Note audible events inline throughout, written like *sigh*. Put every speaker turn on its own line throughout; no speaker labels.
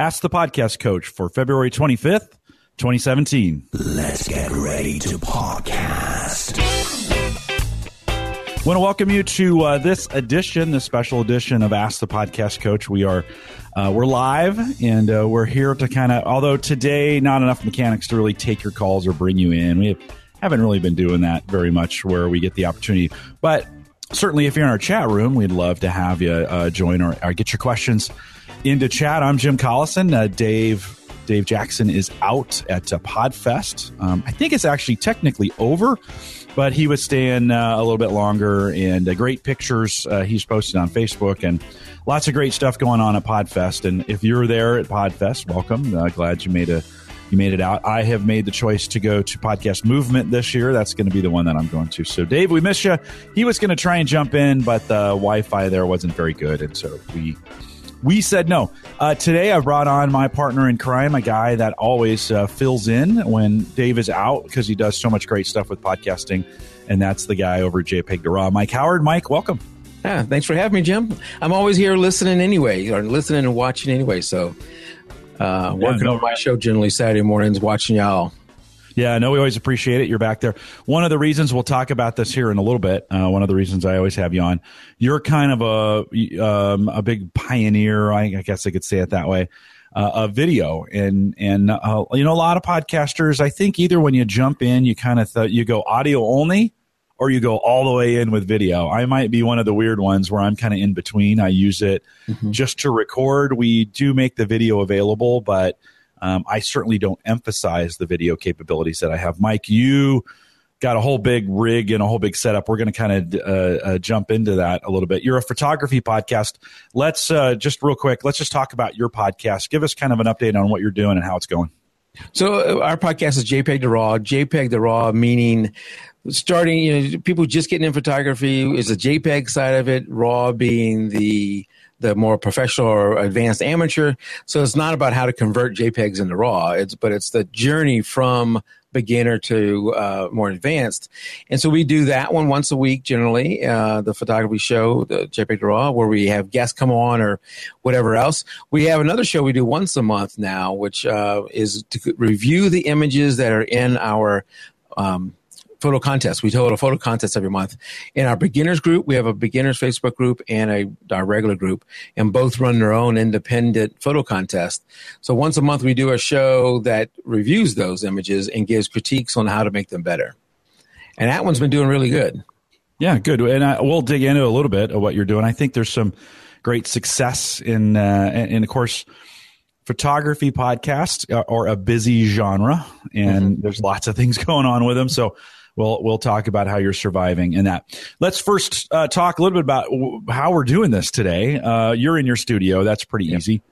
Ask the Podcast Coach for February 25th, 2017.
Let's get ready to podcast.
I want to welcome you to uh, this edition, this special edition of Ask the Podcast Coach. We are uh, we're live and uh, we're here to kind of. Although today, not enough mechanics to really take your calls or bring you in. We have, haven't really been doing that very much, where we get the opportunity. But certainly, if you're in our chat room, we'd love to have you uh, join or, or get your questions into chat. I'm Jim Collison. Uh, Dave Dave Jackson is out at uh, Podfest. Um, I think it's actually technically over, but he was staying uh, a little bit longer. And uh, great pictures uh, he's posted on Facebook, and lots of great stuff going on at Podfest. And if you're there at Podfest, welcome. Uh, glad you made a you made it out. I have made the choice to go to Podcast Movement this year. That's going to be the one that I'm going to. So, Dave, we miss you. He was going to try and jump in, but the Wi-Fi there wasn't very good, and so we we said no. Uh, today, I brought on my partner in crime, a guy that always uh, fills in when Dave is out because he does so much great stuff with podcasting. And that's the guy over at JPEG to Raw, Mike Howard. Mike, welcome.
Yeah, thanks for having me, Jim. I'm always here listening anyway, or listening and watching anyway. So, uh, working no, on my show generally Saturday mornings, watching y'all.
Yeah, no, we always appreciate it. You're back there. One of the reasons we'll talk about this here in a little bit. Uh, one of the reasons I always have you on. You're kind of a um, a big pioneer. I, I, guess I could say it that way. Uh, of video and and uh, you know a lot of podcasters. I think either when you jump in, you kind of th- you go audio only, or you go all the way in with video. I might be one of the weird ones where I'm kind of in between. I use it mm-hmm. just to record. We do make the video available, but um, I certainly don't emphasize the video capabilities that I have. Mike, you got a whole big rig and a whole big setup. We're going to kind of uh, uh, jump into that a little bit. You're a photography podcast. Let's uh, just real quick, let's just talk about your podcast. Give us kind of an update on what you're doing and how it's going.
So uh, our podcast is JPEG to RAW. JPEG to RAW meaning starting, you know, people just getting in photography is the JPEG side of it. RAW being the the more professional or advanced amateur. So it's not about how to convert JPEGs into RAW. It's but it's the journey from beginner to uh, more advanced. And so we do that one once a week generally, uh, the photography show, the JPEG Raw, where we have guests come on or whatever else. We have another show we do once a month now, which uh, is to review the images that are in our um, photo contest. We hold a photo contest every month. In our beginners group, we have a beginners Facebook group and a our regular group, and both run their own independent photo contest. So once a month, we do a show that reviews those images and gives critiques on how to make them better. And that one's been doing really good.
Yeah, good. And I, we'll dig into a little bit of what you're doing. I think there's some great success in, uh, and of course photography podcast uh, or a busy genre and mm-hmm. there's lots of things *laughs* going on with them so we'll we'll talk about how you're surviving in that. Let's first uh, talk a little bit about how we're doing this today. Uh, you're in your studio. That's pretty yep. easy.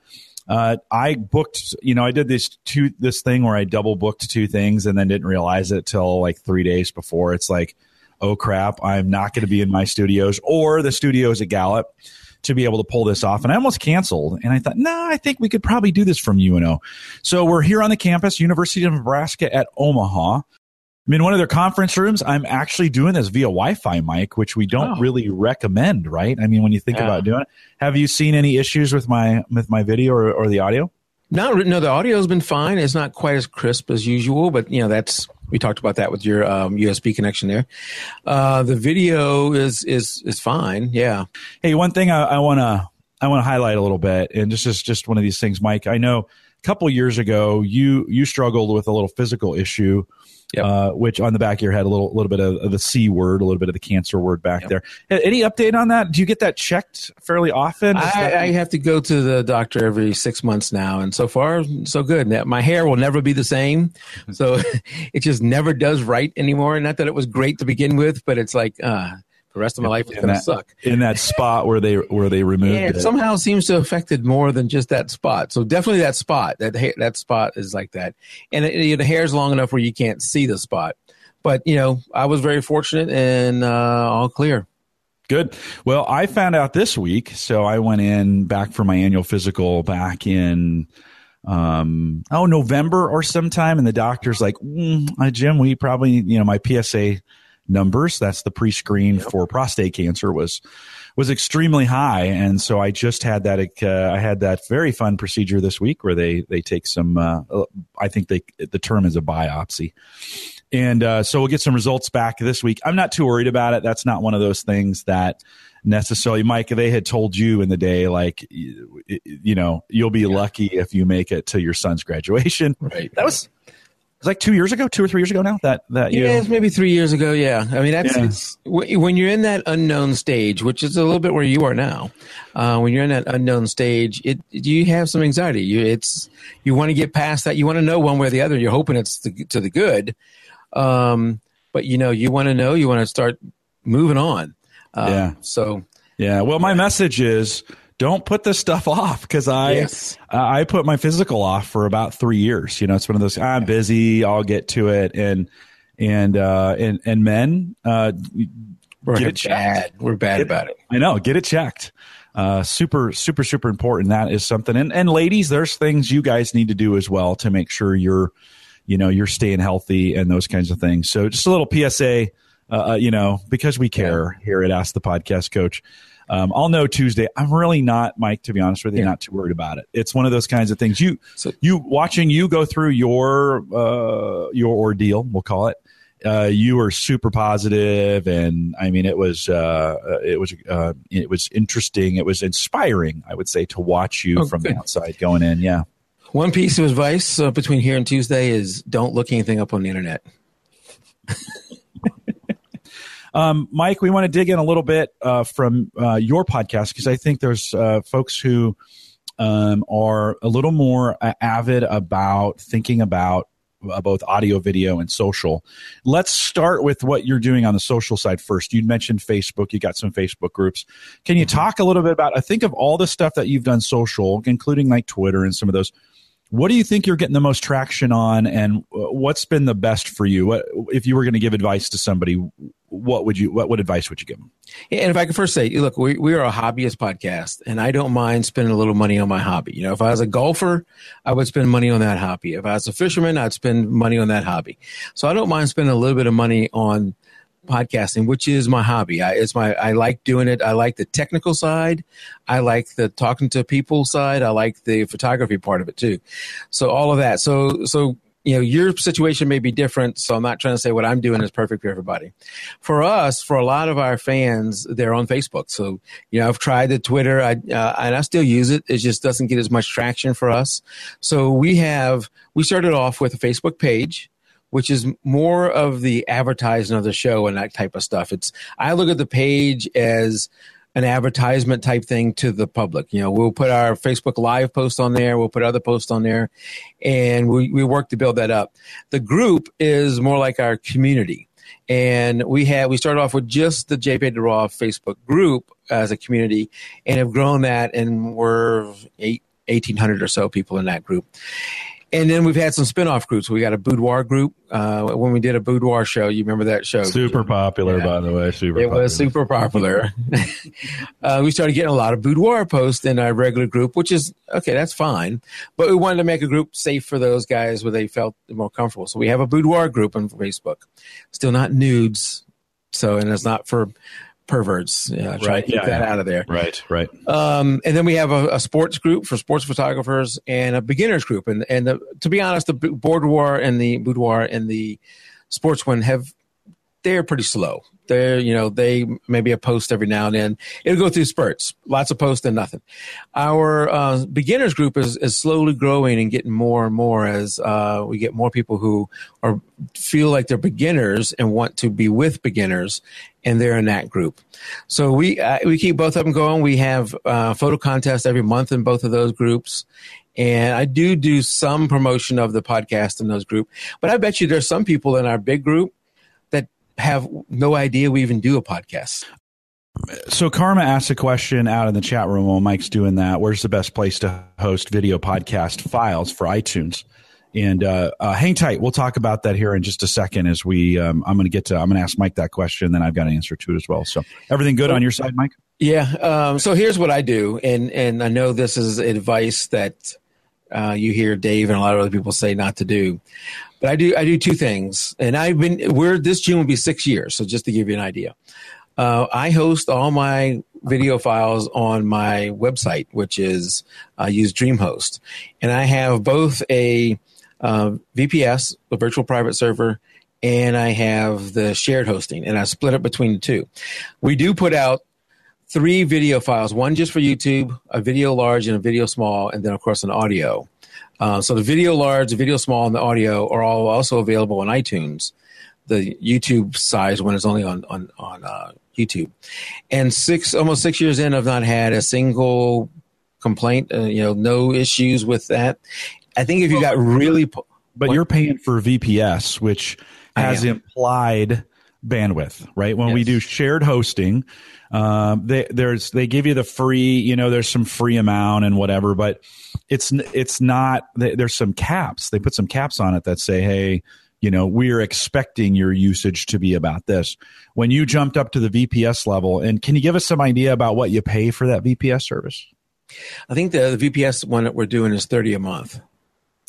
Uh, I booked, you know, I did this two this thing where I double booked two things and then didn't realize it till like three days before. It's like, oh crap, I'm not going to be in my studios or the studios at Gallup to be able to pull this off. And I almost canceled. And I thought, no, nah, I think we could probably do this from UNO. So we're here on the campus, University of Nebraska at Omaha. I'm in one of their conference rooms. I'm actually doing this via Wi-Fi mic, which we don't oh. really recommend, right? I mean, when you think yeah. about doing it, have you seen any issues with my with my video or, or the audio?
No, no, the audio has been fine. It's not quite as crisp as usual, but you know that's we talked about that with your um, USB connection there. Uh, the video is is is fine. Yeah.
Hey, one thing I want to I want to highlight a little bit, and this is just one of these things, Mike. I know a couple years ago you you struggled with a little physical issue Yep. Uh, which on the back of your head, a little, little bit of, of the C word, a little bit of the cancer word back yep. there. Any update on that? Do you get that checked fairly often?
I,
that-
I, have to go to the doctor every six months now, and so far, so good. My hair will never be the same, so *laughs* it just never does right anymore. Not that it was great to begin with, but it's like, uh, the rest of my life is going to suck.
In that spot where they where they removed yeah,
it, it, somehow seems to have affected more than just that spot. So definitely that spot. That that spot is like that, and it, the hair's long enough where you can't see the spot. But you know, I was very fortunate and uh, all clear.
Good. Well, I found out this week, so I went in back for my annual physical back in um oh November or sometime, and the doctor's like, mm, Jim, we probably you know my PSA numbers. That's the pre-screen yep. for prostate cancer was was extremely high, and so I just had that. Uh, I had that very fun procedure this week where they they take some. Uh, I think they the term is a biopsy, and uh, so we'll get some results back this week. I'm not too worried about it. That's not one of those things that necessarily, Mike. They had told you in the day, like you, you know, you'll be yeah. lucky if you make it to your son's graduation.
Right.
That was it's like two years ago, two or three years ago now. That that
yeah, it's maybe three years ago. Yeah, I mean that's yeah. when you're in that unknown stage, which is a little bit where you are now. Uh, when you're in that unknown stage, it you have some anxiety. You it's you want to get past that. You want to know one way or the other. You're hoping it's the, to the good, um, but you know you want to know. You want to start moving on. Uh, yeah. So
yeah. Well, my message is don't put this stuff *laughs* off because I yes. uh, I put my physical off for about three years. You know, it's one of those I'm busy, I'll get to it, and and uh, and and men uh,
we're get it bad. Checked. We're bad
get,
about it.
I know. Get it checked. Uh, super, super, super important. That is something. And and ladies, there's things you guys need to do as well to make sure you're, you know, you're staying healthy and those kinds of things. So just a little PSA. Uh, uh, you know, because we care yeah. here at Ask the Podcast Coach. Um, I'll know Tuesday. I'm really not, Mike, to be honest with you, yeah. not too worried about it. It's one of those kinds of things. You, so, you watching you go through your uh, your ordeal, we'll call it. Uh, you were super positive, and I mean, it was uh, it was uh, it was interesting. It was inspiring, I would say, to watch you oh, from good. the outside going in. Yeah.
One piece of advice uh, between here and Tuesday is don't look anything up on the internet. *laughs*
Um, Mike, we want to dig in a little bit uh, from uh, your podcast because I think there's uh, folks who um, are a little more uh, avid about thinking about uh, both audio, video, and social. Let's start with what you're doing on the social side first. You mentioned Facebook. You got some Facebook groups. Can you mm-hmm. talk a little bit about? I think of all the stuff that you've done social, including like Twitter and some of those. What do you think you're getting the most traction on, and uh, what's been the best for you? What, if you were going to give advice to somebody, what would you what, what advice would you give them?
And if I could first say, look, we, we are a hobbyist podcast, and I don't mind spending a little money on my hobby. You know, if I was a golfer, I would spend money on that hobby. If I was a fisherman, I'd spend money on that hobby. So I don't mind spending a little bit of money on podcasting, which is my hobby. I, it's my I like doing it. I like the technical side. I like the talking to people side. I like the photography part of it too. So all of that. So so you know your situation may be different so i'm not trying to say what i'm doing is perfect for everybody for us for a lot of our fans they're on facebook so you know i've tried the twitter I, uh, and i still use it it just doesn't get as much traction for us so we have we started off with a facebook page which is more of the advertising of the show and that type of stuff. It's I look at the page as an advertisement type thing to the public. You know, we'll put our Facebook Live post on there, we'll put other posts on there, and we, we work to build that up. The group is more like our community. And we had we started off with just the JPEG to Raw Facebook group as a community and have grown that and we're eight 1800 or so people in that group and then we've had some spin-off groups. We got a boudoir group. Uh, when we did a boudoir show, you remember that show?
Super popular, yeah. by the way. Super.
It
popular.
was super popular. *laughs* uh, we started getting a lot of boudoir posts in our regular group, which is okay. That's fine, but we wanted to make a group safe for those guys where they felt more comfortable. So we have a boudoir group on Facebook. Still not nudes. So, and it's not for perverts. Yeah, try right. to keep yeah, that yeah. out of there.
Right, right.
Um, and then we have a, a, sports group for sports photographers and a beginners group. And and the, to be honest, the boudoir and the boudoir and the sports one have they're pretty slow. They're, you know, they maybe a post every now and then. It'll go through spurts, lots of posts and nothing. Our uh, beginners group is, is slowly growing and getting more and more as uh, we get more people who are feel like they're beginners and want to be with beginners, and they're in that group. So we uh, we keep both of them going. We have uh, photo contests every month in both of those groups, and I do do some promotion of the podcast in those group. But I bet you there's some people in our big group that have no idea we even do a podcast.
So Karma asked a question out in the chat room while Mike's doing that. Where's the best place to host video podcast files for iTunes? And uh, uh, hang tight. We'll talk about that here in just a second. As we, um, I'm going to get to. I'm going to ask Mike that question. Then I've got an answer to it as well. So everything good on your side, Mike?
Yeah. Um, so here's what I do, and and I know this is advice that uh, you hear Dave and a lot of other people say not to do. But I do I do two things, and I've been we're this June will be six years. So just to give you an idea, uh, I host all my video files on my website, which is I uh, use DreamHost, and I have both a uh, VPS, a virtual private server, and I have the shared hosting, and I split it between the two. We do put out three video files, one just for YouTube, a video large and a video small, and then of course an audio. Uh, so the video large, the video small, and the audio are all also available on iTunes. The YouTube size one is only on on on uh, YouTube. And six almost six years in, I've not had a single complaint. Uh, you know, no issues with that. I think if you got really,
but what? you're paying for VPS, which has implied bandwidth, right? When yes. we do shared hosting, um, they, there's they give you the free, you know, there's some free amount and whatever, but it's it's not. There's some caps. They put some caps on it that say, hey, you know, we're expecting your usage to be about this. When you jumped up to the VPS level, and can you give us some idea about what you pay for that VPS service?
I think the, the VPS one that we're doing is thirty a month.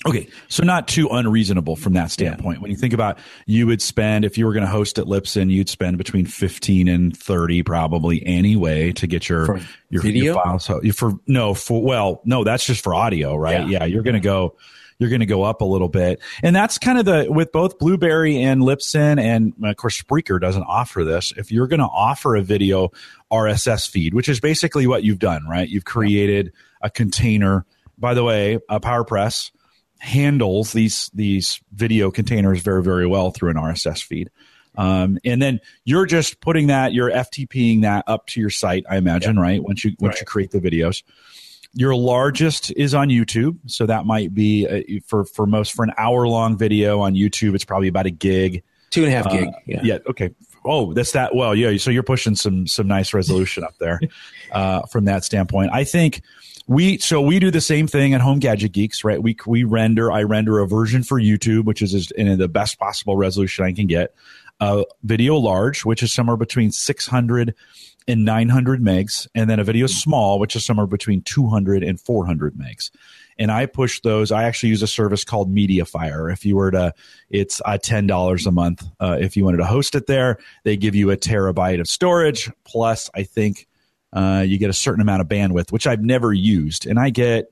Okay, so not too unreasonable from that standpoint. Yeah. When you think about, you would spend if you were going to host at Libsyn, you'd spend between fifteen and thirty probably anyway to get your
for
your
video
your files. So for no, for well, no, that's just for audio, right? Yeah, yeah you're going to go, you're going to go up a little bit, and that's kind of the with both Blubrry and Libsyn, and of course Spreaker doesn't offer this. If you're going to offer a video RSS feed, which is basically what you've done, right? You've created a container. By the way, a PowerPress handles these these video containers very very well through an RSS feed. Um, and then you're just putting that you're FTPing that up to your site, I imagine, yeah. right? Once you once right. you create the videos. Your largest is on YouTube, so that might be uh, for for most for an hour long video on YouTube. It's probably about a gig,
two and a half uh, gig. Yeah.
yeah. Okay. Oh, that's that. Well, yeah. So you're pushing some some nice resolution up there *laughs* uh, from that standpoint. I think we so we do the same thing at Home Gadget Geeks, right? We we render I render a version for YouTube, which is in the best possible resolution I can get. A video large, which is somewhere between 600 and 900 megs, and then a video small, which is somewhere between 200 and 400 megs. And I push those. I actually use a service called MediaFire. If you were to, it's uh, ten dollars a month. Uh, if you wanted to host it there, they give you a terabyte of storage plus I think uh, you get a certain amount of bandwidth, which I've never used. And I get,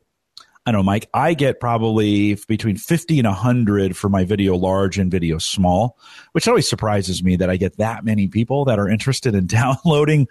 I don't know, Mike, I get probably between 50 and 100 for my video large and video small, which always surprises me that I get that many people that are interested in *laughs* downloading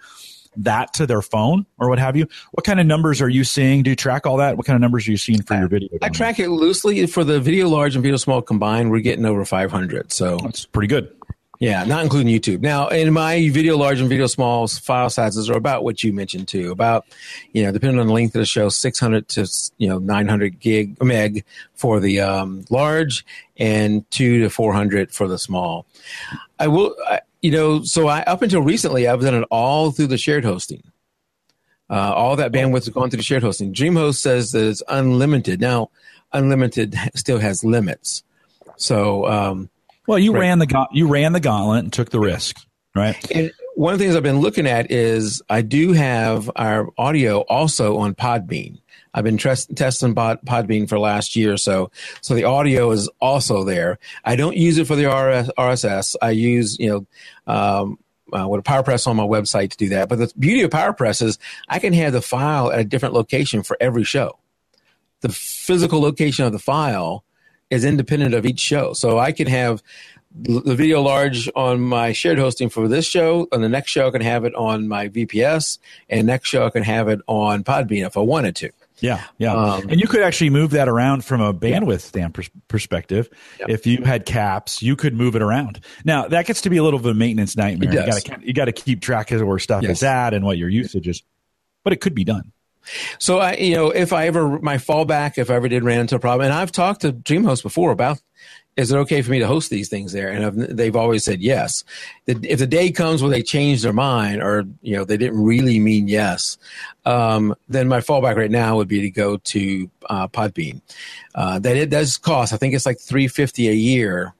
that to their phone or what have you. What kind of numbers are you seeing? Do you track all that? What kind of numbers are you seeing for your video?
I track it loosely for the video large and video small combined. We're getting over 500. So
that's pretty good.
Yeah, not including YouTube. Now, in my video large and video small file sizes are about what you mentioned too. About, you know, depending on the length of the show, 600 to, you know, 900 gig meg for the um, large and two to 400 for the small. I will, I, you know, so I, up until recently, I've done it all through the shared hosting. Uh, all that bandwidth has gone through the shared hosting. DreamHost says that it's unlimited. Now, unlimited *laughs* still has limits. So, um,
well, you right. ran the you ran the gauntlet and took the risk, right?
And one of the things I've been looking at is I do have our audio also on Podbean. I've been testing Podbean for last year or so, so the audio is also there. I don't use it for the RS, RSS. I use you know. Um, uh, with a PowerPress on my website to do that. But the beauty of PowerPress is I can have the file at a different location for every show. The physical location of the file is independent of each show. So I can have the video large on my shared hosting for this show, and the next show I can have it on my VPS, and next show I can have it on Podbean if I wanted to.
Yeah, yeah, um, and you could actually move that around from a bandwidth stand perspective. Yep. If you had caps, you could move it around. Now that gets to be a little bit of a maintenance nightmare. You got to you got to keep track of where stuff yes. is at and what your usage is, but it could be done.
So I, you know, if I ever my fallback, if I ever did ran into a problem, and I've talked to DreamHost before about, is it okay for me to host these things there? And I've, they've always said yes. If the day comes where they change their mind, or you know, they didn't really mean yes, um, then my fallback right now would be to go to uh, Podbean. Uh, that it does cost. I think it's like three fifty a year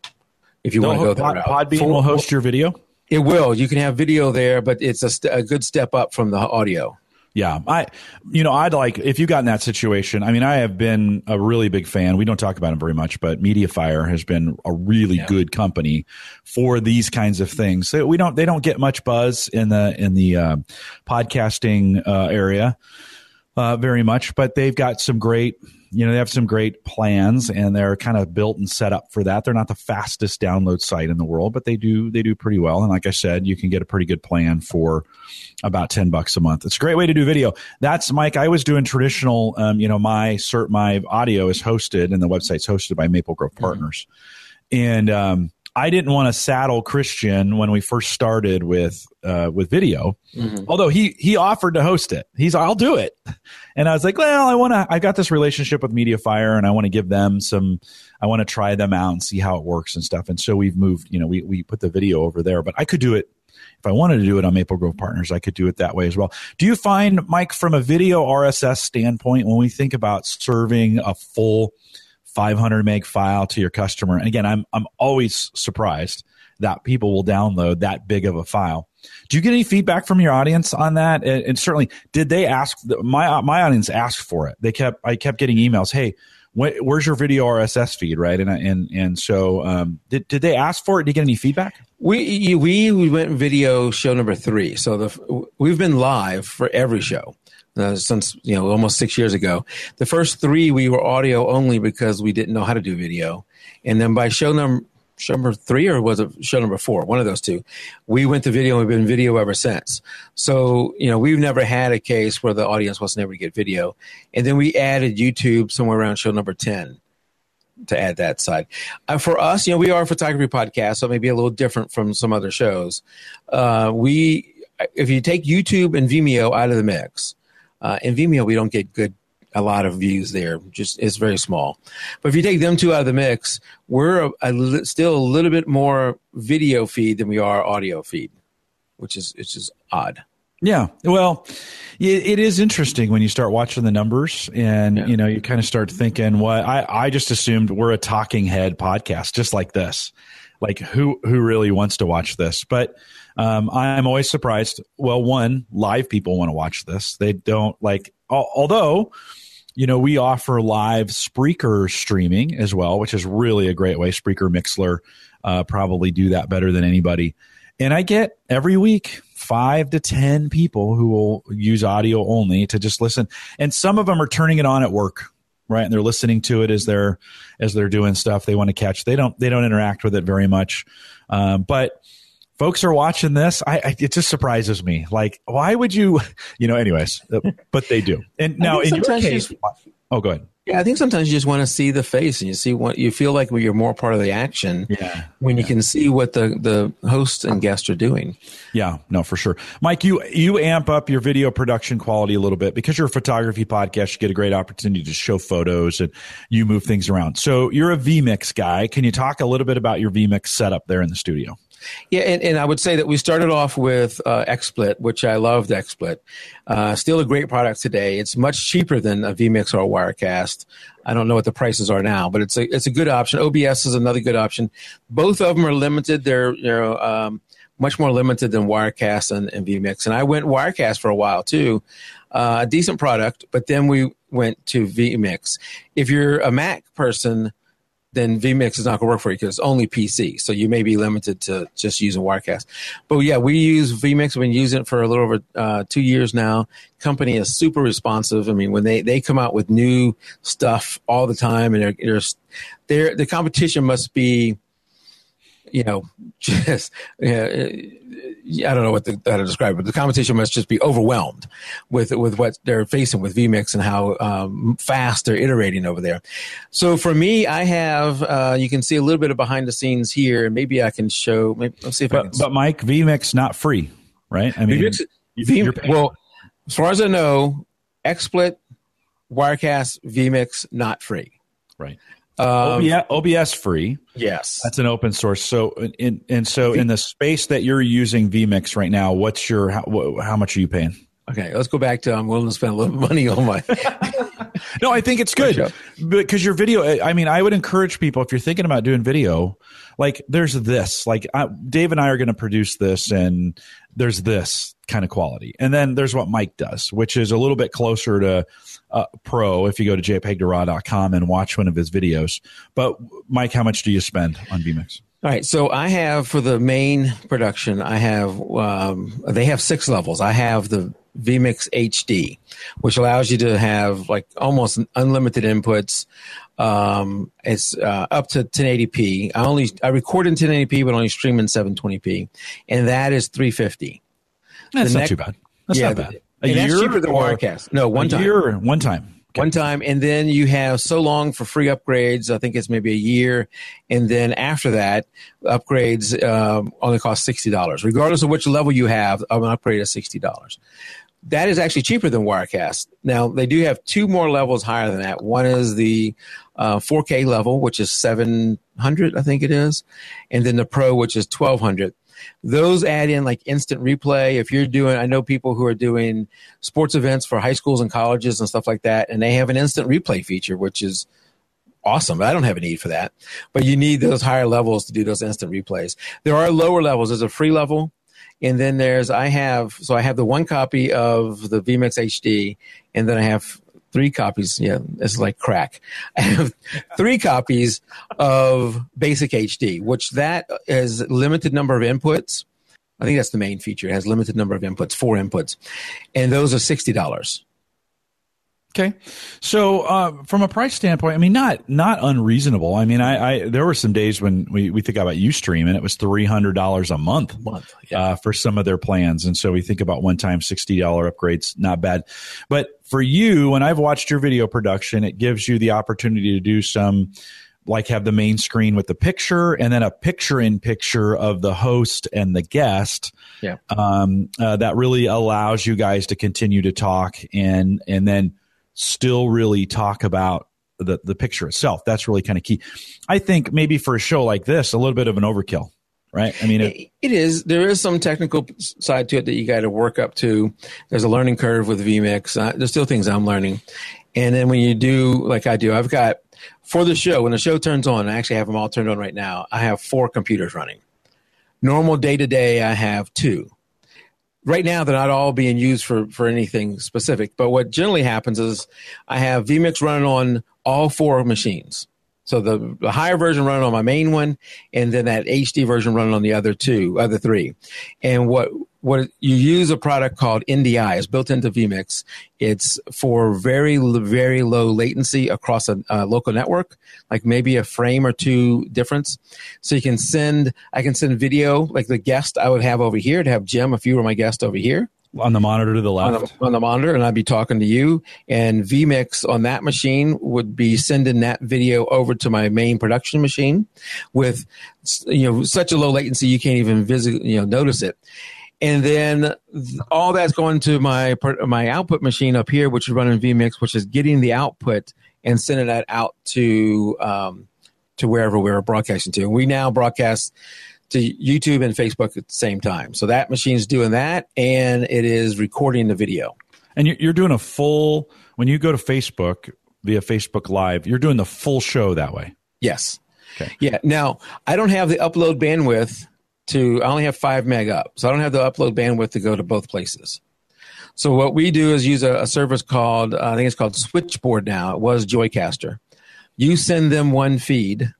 if you want to go
there. Podbean will host your video.
It will. You can have video there, but it's a, st- a good step up from the audio.
Yeah, I, you know, I'd like if you got in that situation. I mean, I have been a really big fan. We don't talk about them very much, but MediaFire has been a really
Yeah.
good company for these kinds of things. So we don't, they don't get much buzz in the in the uh, podcasting uh, area uh, very much, but they've got some great, you know, they have some great plans, and they're kind of built and set up for that. They're not the fastest download site in the world, but they do they do pretty well. And like I said, you can get a pretty good plan for about 10 bucks a month. It's a great way to do video. That's Mike. I was doing traditional, um, you know, my cert, my audio is hosted and the website's hosted by Maple Grove Partners. And, um, I didn't want to saddle Christian when we first started with, uh, with video. Although he, he offered to host it. He's, I'll do it. And I was like, well, I want to, I've got this relationship with MediaFire and I want to give them some, I want to try them out and see how it works and stuff. And so we've moved, you know, we, we put the video over there, but I could do it if I wanted to do it on Maple Grove Partners, I could do it that way as well. Do you find, Mike, from a video RSS standpoint, when we think about serving a full 500 meg file to your customer, and again, I'm I'm always surprised that people will download that big of a file. Do you get any feedback from your audience on that? And, and certainly, did they ask? My my audience asked for it. They kept I kept getting emails. Hey, wh- where's your video RSS feed? Right, and and and so um, did did they ask for it? Did you get any feedback?
We we we went video show number three. So the we've been live for every show uh, since you know almost six years ago. The first three we were audio only because we didn't know how to do video, and then by show number show number three or was it show number four? One of those two. We went to video and we've been video ever since. So you know we've never had a case where the audience wasn't able to get video, and then we added YouTube somewhere around show number ten to add that side. Uh, for us, you know, we are a photography podcast, so it may be a little different from some other shows. Uh, we, if you take YouTube and Vimeo out of the mix, uh, in Vimeo we don't get good a lot of views there. Just it's very small. But if you take them two out of the mix, we're a, a li- still a little bit more video feed than we are audio feed, which is which is odd.
Yeah. Well, it, it is interesting when you start watching the numbers and,
Yeah.
you know, you kind of start thinking what I, I just assumed we're a talking head podcast, just like this. Like who, who really wants to watch this? But, um, I'm always surprised. Well, one, live people want to watch this. They don't like, al- although, you know, we offer live Spreaker streaming as well, which is really a great way. Spreaker, Mixlr, uh, probably do that better than anybody. And I get every week five to 10 people who will use audio only to just listen. And some of them are turning it on at work, right? And they're listening to it as they're, as they're doing stuff they want to catch. They don't, they don't interact with it very much. Um, but folks are watching this. I, I, it just surprises me. Like, why would you, *laughs* you know, anyways, uh, but they do. And now in your
sometimes you
case, oh, go ahead.
Yeah, I think sometimes you just want to see the face and you see what you feel like you're more part of the action
Yeah.
when you can see what the, the host and guest are doing.
Yeah, no, for sure. Mike, you you amp up your video production quality a little bit because you're a photography podcast. You get a great opportunity to show photos and you move things around. So you're a VMix guy. Can you talk a little bit about your VMix setup there in the studio?
Yeah, and, and I would say that we started off with uh, XSplit, which I loved XSplit. Uh, still a great product today. It's much cheaper than a vMix or a Wirecast. I don't know what the prices are now, but it's a it's a good option. OBS is another good option. Both of them are limited. They're you know um, much more limited than Wirecast and, and vMix. And I went Wirecast for a while too. Uh, a decent product, but then we went to vMix. If you're a Mac person, then vMix is not going to work for you because it's only PC. So you may be limited to just using Wirecast. But yeah, we use vMix. We've been using it for a little over uh, two years now. Company is super responsive. I mean, when they, they come out with new stuff all the time, and they're, they're, they're the competition must be, you know, *laughs* just uh, I don't know what the, how to describe it. But the competition must just be overwhelmed with with what they're facing with vMix and how um, fast they're iterating over there. So for me, I have uh, you can see a little bit of behind the scenes here, and maybe I can show. Maybe, let's see if I can.
But, but Mike, VMix not free, right? I mean,
vMix,
you-
V-
you're
well, as far as I know, XSplit, Wirecast, vMix, not free.
right.
Um,
OBS, OBS free.
Yes.
That's an open source. So, in, and so in the space that you're using VMix right now, what's your how, how much are you paying?
Okay, let's go back to I'm willing to spend a little *laughs* money on my. *laughs*
No, I think it's good because your video. I mean, I would encourage people if you're thinking about doing video, like there's this. Like I, Dave and I are going to produce this, and there's this kind of quality. And then there's what Mike does, which is a little bit closer to uh, pro if you go to jpegtoraw.com and watch one of his videos. But Mike, how much do you spend on vMix?
All right, so I have for the main production, I have um, they have six levels. I have the vMix HD, which allows you to have like almost unlimited inputs. Um, it's uh, up to 1080p. I only I record in 1080p, but only stream in 720p, and that is 350.
That's the not too bad. That's yeah, not bad.
A year cheaper than Wirecast. No, one time.
Year, one time.
Okay. One time, and then you have so long for free upgrades. I think it's maybe a year, and then after that, upgrades um, only cost sixty dollars, regardless of which level you have. An upgrade is sixty dollars. That is actually cheaper than Wirecast. Now they do have two more levels higher than that. One is the uh, 4K level, which is 700, I think it is, and then the Pro, which is 1200 those add in like instant replay. If you're doing, I know people who are doing sports events for high schools and colleges and stuff like that, and they have an instant replay feature, which is awesome. I don't have a need for that, but you need those higher levels to do those instant replays. There are lower levels. There's a free level. And then there's, I have, so I have the one copy of the vMix HD, and then I have three copies. Yeah, it's like crack. *laughs* I have three copies of Basic HD, which that is limited number of inputs. I think that's the main feature. It has limited number of inputs, four inputs, and those are sixty dollars.
Okay, so uh, from a price standpoint, I mean, not not unreasonable. I mean, I, I there were some days when we, we think about UStream and it was three hundred dollars a month,
month
yeah. uh, for some of their plans, and so we think about one time sixty dollar upgrades, not bad. But for you, when I've watched your video production, it gives you the opportunity to do some like have the main screen with the picture and then a picture in picture of the host and the guest.
Yeah.
Um, uh, that really allows you guys to continue to talk and and then still really talk about the, the picture itself. That's really kind of key. I think maybe for a show like this, a little bit of an overkill, right? I mean,
it, it is. There is some technical side to it that you got to work up to. There's a learning curve with vMix. Uh, there's still things I'm learning. And then when you do, like I do, I've got for the show, when the show turns on, I actually have them all turned on right now. I have four computers running. Normal day to day, I have two right now they're not all being used for for anything specific but what generally happens is i have vmix running on all four machines. So the, the higher version running on my main one and then that hd version running on the other two other three. And what what you use a product called NDI. It's built into vMix. It's for very very low latency across a, a, local network, like maybe a frame or two difference. So you can send. I can send video like the guest I would have over here to have Jim if you were my guest over here
on the monitor to the left
on the, on the, monitor and i'd be talking to you and vmix on that machine would be sending that video over to my main production machine with you know such a low latency you can't even visit you know notice it and then all that's going to my my output machine up here, which is running vMix, which is getting the output and sending that out to um, to wherever we're broadcasting to. We now broadcast to YouTube and Facebook at the same time. So that machine's doing that, and it is recording the video.
And you're doing a full when you go to Facebook via Facebook Live. You're doing the full show that way.
Yes. Okay. Yeah. Now I don't have the upload bandwidth to I only have five meg up, so I don't have the upload bandwidth to go to both places. So what we do is use a, a service called uh, I think it's called Switchboard now. It was Joicaster. You send them one feed,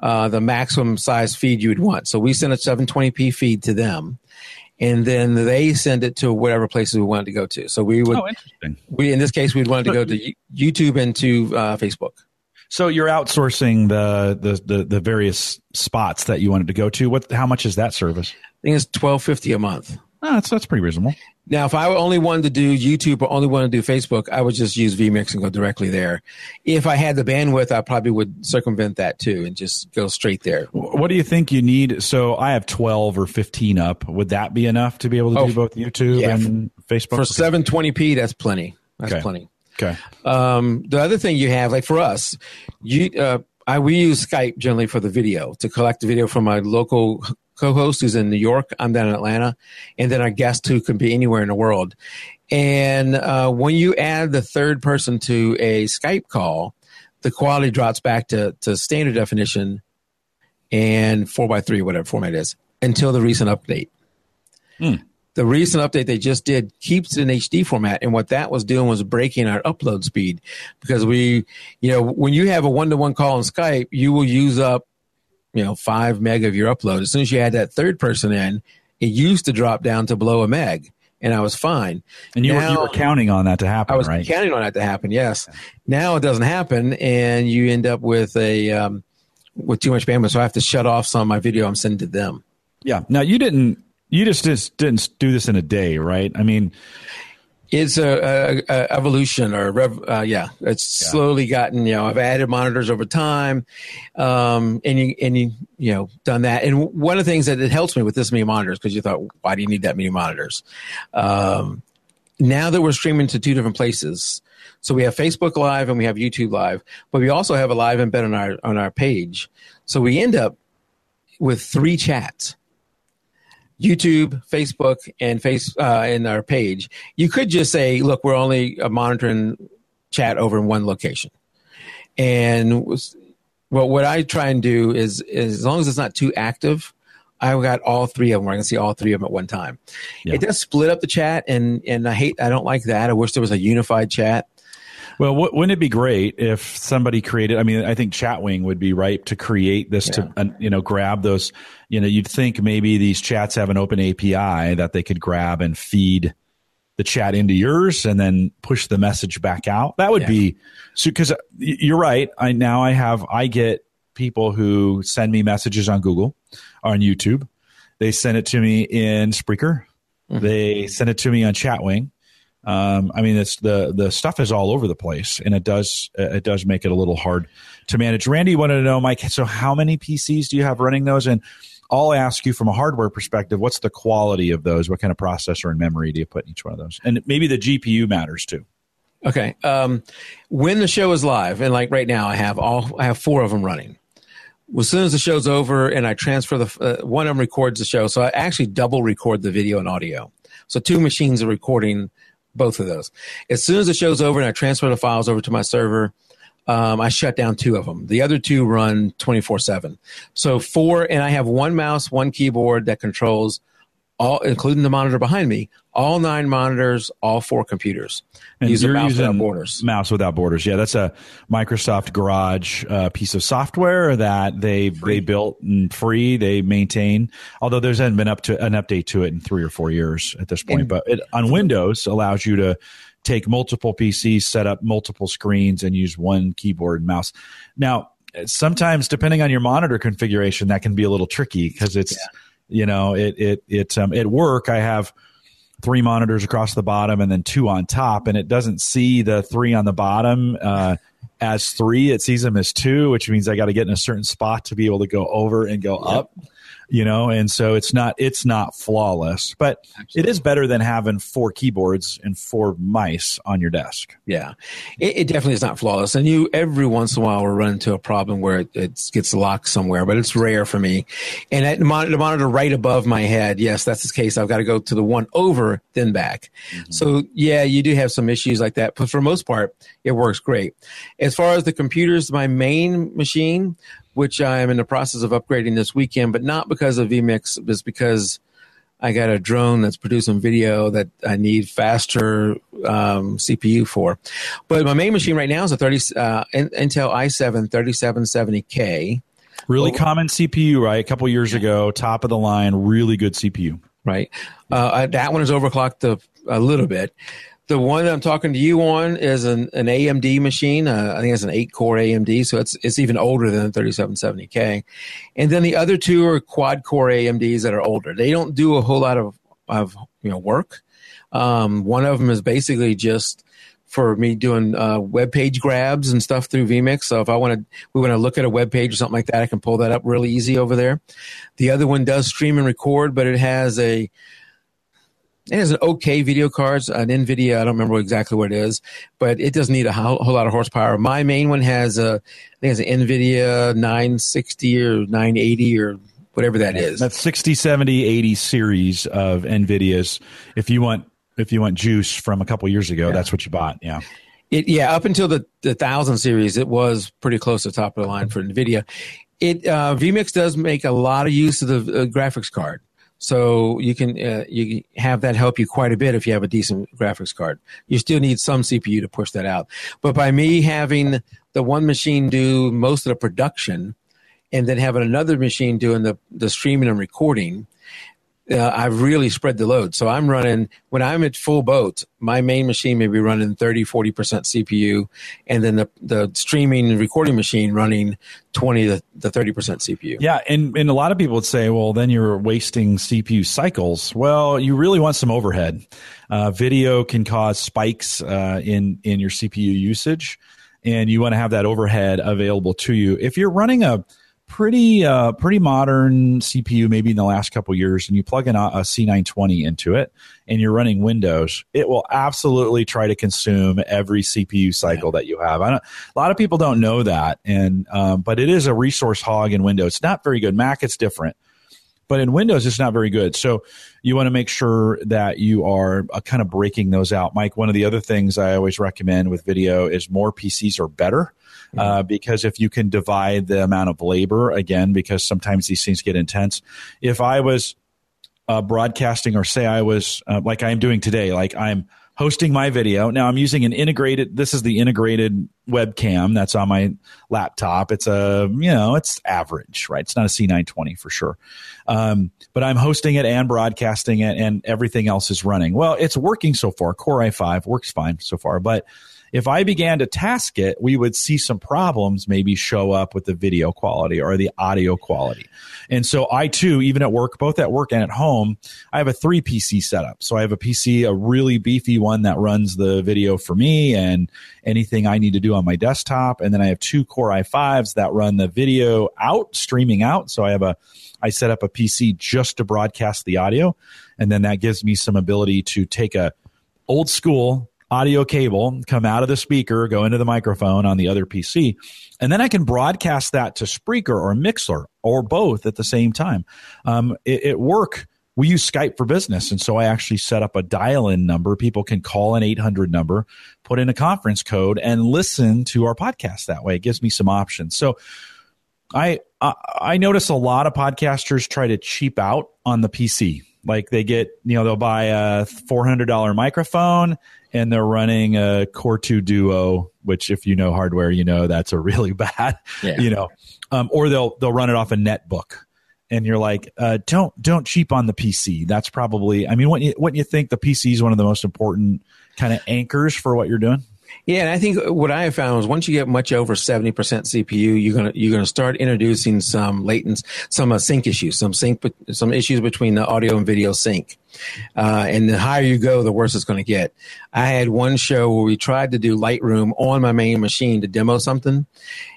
uh, the maximum size feed you would want. So we send a 720p feed to them, and then they send it to whatever places we wanted to go to. So we would, oh, interesting. We in this case we'd wanted to go to YouTube and to uh, Facebook.
So you're outsourcing the, the, the the various spots that you wanted to go to. What? How much is that service?
I think it's twelve fifty a month.
Oh, that's that's pretty reasonable.
Now, if I only wanted to do YouTube or only wanted to do Facebook, I would just use vMix and go directly there. If I had the bandwidth, I probably would circumvent that too and just go straight there.
What do you think you need? So I have 12 or 15 up. Would that be enough to be able to oh, do both YouTube yeah, and Facebook?
For 720p, that's plenty. That's okay. plenty.
Okay.
Um, the other thing you have, like for us, you uh, I we use Skype generally for the video to collect the video from my local co-host who's in New York. I'm down in Atlanta, and then our guest who can be anywhere in the world. And uh, when you add the third person to a Skype call, the quality drops back to, to standard definition and four by three, whatever format it is, until the recent update. Hmm. The recent update they just did keeps it in HD format. And what that was doing was breaking our upload speed because we, you know, when you have a one to one call on Skype, you will use up, you know, five meg of your upload. As soon as you add that third person in, it used to drop down to below a meg and I was fine.
And you, now, were, you were counting on that to happen,
I was
right?
counting on that to happen. Yes. Now it doesn't happen, and you end up with a um, with too much bandwidth. So I have to shut off some of my video I'm sending to them.
Yeah. Now you didn't. You just, just didn't do this in a day, right? I mean,
it's a, a, a evolution or rev, uh, yeah it's yeah. slowly gotten you know i've added monitors over time um, and you and you you know done that and one of the things that it helps me with this many monitors because you thought why do you need that many monitors um, now that we're streaming to two different places so we have facebook live and we have youtube live but we also have a live embed on our on our page so we end up with three chats YouTube, Facebook, and face uh, in our page, you could just say, "Look, we're only monitoring chat over in one location." And well, what I try and do is, is as long as it's not too active, I've got all three of them. Where I can see all three of them at one time. Yeah. It does split up the chat, and and I hate. I don't like that. I wish there was a unified chat.
Well, wouldn't it be great if somebody created? I mean, I think Chatwing would be ripe to create this yeah. to, uh, you know, grab those. You know, you'd think maybe these chats have an open API that they could grab and feed the chat into yours and then push the message back out. That would yeah. be so because uh, you're right. I now I have I get people who send me messages on Google, on YouTube. They send it to me in Spreaker. Mm-hmm. They send it to me on Chatwing um, I mean, it's the the stuff is all over the place, and it does it does make it a little hard to manage. Randy wanted to know, Mike. So, how many PCs do you have running those? And I'll ask you from a hardware perspective, what's the quality of those? What kind of processor and memory do you put in each one of those? And maybe the GPU matters too.
Okay. Um, when the show is live, and like right now, I have all I have four of them running. As soon as the show's over, and I transfer the uh, one of them records the show, so I actually double record the video and audio. So two machines are recording both of those. As soon as the show's over and I transfer the files over to my server, um, I shut down two of them. The other two run 24 7. So four, and I have one mouse, one keyboard that controls all, including the monitor behind me, all nine monitors, all four computers.
And Use you're mouse using without borders. Mouse without borders. Yeah, that's a Microsoft Garage uh, piece of software that they free. they built and free. They maintain, although there's hasn't been up to an update to it in three or four years at this point. And, but it, on Windows allows you to take multiple PCs, set up multiple screens, and use one keyboard and mouse. Now, sometimes depending on your monitor configuration, that can be a little tricky because it's. Yeah you know, it it it um, at work I have three monitors across the bottom and then two on top, and it doesn't see the three on the bottom uh, as three. It sees them as two, which means I got to get in a certain spot to be able to go over and go yep. up you know? And so it's not it's not flawless but Absolutely. it is better than having four keyboards and four mice on your desk.
Yeah. It, it, definitely is not flawless. And you every once in a while will run into a problem where it, it gets locked somewhere but it's rare for me. And at the monitor, the monitor right above my head yes that's the case. I've got to go to the one over then back. Mm-hmm. so yeah you do have some issues like that but for most part it works great. As far as the computers my main machine which I am in the process of upgrading this weekend, but not because of vMix, it's because I got a drone that's producing video that I need faster um, CPU for. But my main machine right now is a 30 uh, Intel i7 3770K.
Really oh, common CPU, right? A couple years ago, top of the line, really good CPU.
Right. Uh, that one is overclocked a, a little bit. The one that I'm talking to you on is an, an AMD machine. Uh, I think it's an eight core AMD, so it's it's even older than the 3770K. And then the other two are quad core AMDs that are older. They don't do a whole lot of of you know work. Um, one of them is basically just for me doing uh, web page grabs and stuff through vmix so if i want to we want to look at a web page or something like that i can pull that up really easy over there the other one does stream and record but it has a it has an okay video cards, an NVIDIA. I don't remember exactly what it is, but it doesn't need a whole, whole lot of horsepower. My main one has a, I think it's an NVIDIA 960 or 980 or whatever that is.
That's 60, 70, 80 series of NVIDIAs. If you want, if you want juice from a couple years ago, yeah. that's what you bought. Yeah.
It, yeah, up until the, the thousand series, it was pretty close to the top of the line for NVIDIA. It, uh, vMix does make a lot of use of the uh, graphics card. So you can uh, you have that help you quite a bit if you have a decent graphics card. You still need some CPU to push that out. But by me having the one machine do most of the production, and then having another machine doing the the streaming and recording, uh, I've really spread the load. So I'm running, when I'm at full boat, my main machine may be running 30, 40% CPU, and then the, the streaming and recording machine running 20 to the 30% CPU.
Yeah. And, and a lot of people would say, well, then you're wasting CPU cycles. Well, you really want some overhead. Uh, video can cause spikes uh, in, in your CPU usage, and you want to have that overhead available to you. If you're running a, pretty uh, pretty modern CPU, maybe in the last couple years, and you plug in a, a C920 into it, and you're running Windows, it will absolutely try to consume every CPU cycle yeah. that you have. a lot of people don't know that, and um, but it is a resource hog in Windows. It's not very good. Mac, it's different. But in Windows, it's not very good. So you want to make sure that you are uh, kind of breaking those out. Mike, one of the other things I always recommend with video is more PCs are better. Uh, because if you can divide the amount of labor again, because sometimes these things get intense. If I was uh, broadcasting, or say I was uh, like I am doing today, like I'm hosting my video. Now I'm using an integrated. This is the integrated webcam that's on my laptop. It's a you know it's average, right? It's not a C920 for sure, um, but I'm hosting it and broadcasting it, and everything else is running. Well, it's working so far. Core i5 works fine so far, but if I began to task it, we would see some problems maybe show up with the video quality or the audio quality. And so I too, even at work, both at work and at home, I have a three PC setup. So I have a PC, a really beefy one that runs the video for me and anything I need to do on my desktop. And then I have two Core i5s that run the video out, streaming out. So I have a, I set up a PC just to broadcast the audio. And then that gives me some ability to take a old school audio cable come out of the speaker, go into the microphone on the other PC, and then I can broadcast that to Spreaker or Mixlr or both at the same time. Um, it, it work. We use Skype for business, and so I actually set up a dial-in number. People can call an 800 number, put in a conference code, and listen to our podcast that way. It gives me some options. So I I notice a lot of podcasters try to cheap out on the PC. Like they get, you know, they'll buy a $400 microphone and they're running a Core 2 Duo, which if you know hardware, you know that's a really *laughs* bad, yeah. you know, um, or they'll they'll run it off a netbook, and you're like, uh, don't don't cheap on the PC. That's probably, I mean, what you what you think the PC is one of the most important kind of anchors for what you're doing.
Yeah, and I think what I have found is once you get much over seventy percent CPU, you're gonna you're gonna start introducing some latency, some uh, sync issues, some sync, some issues between the audio and video sync. Uh, and the higher you go, the worse it's going to get. I had one show where we tried to do Lightroom on my main machine to demo something,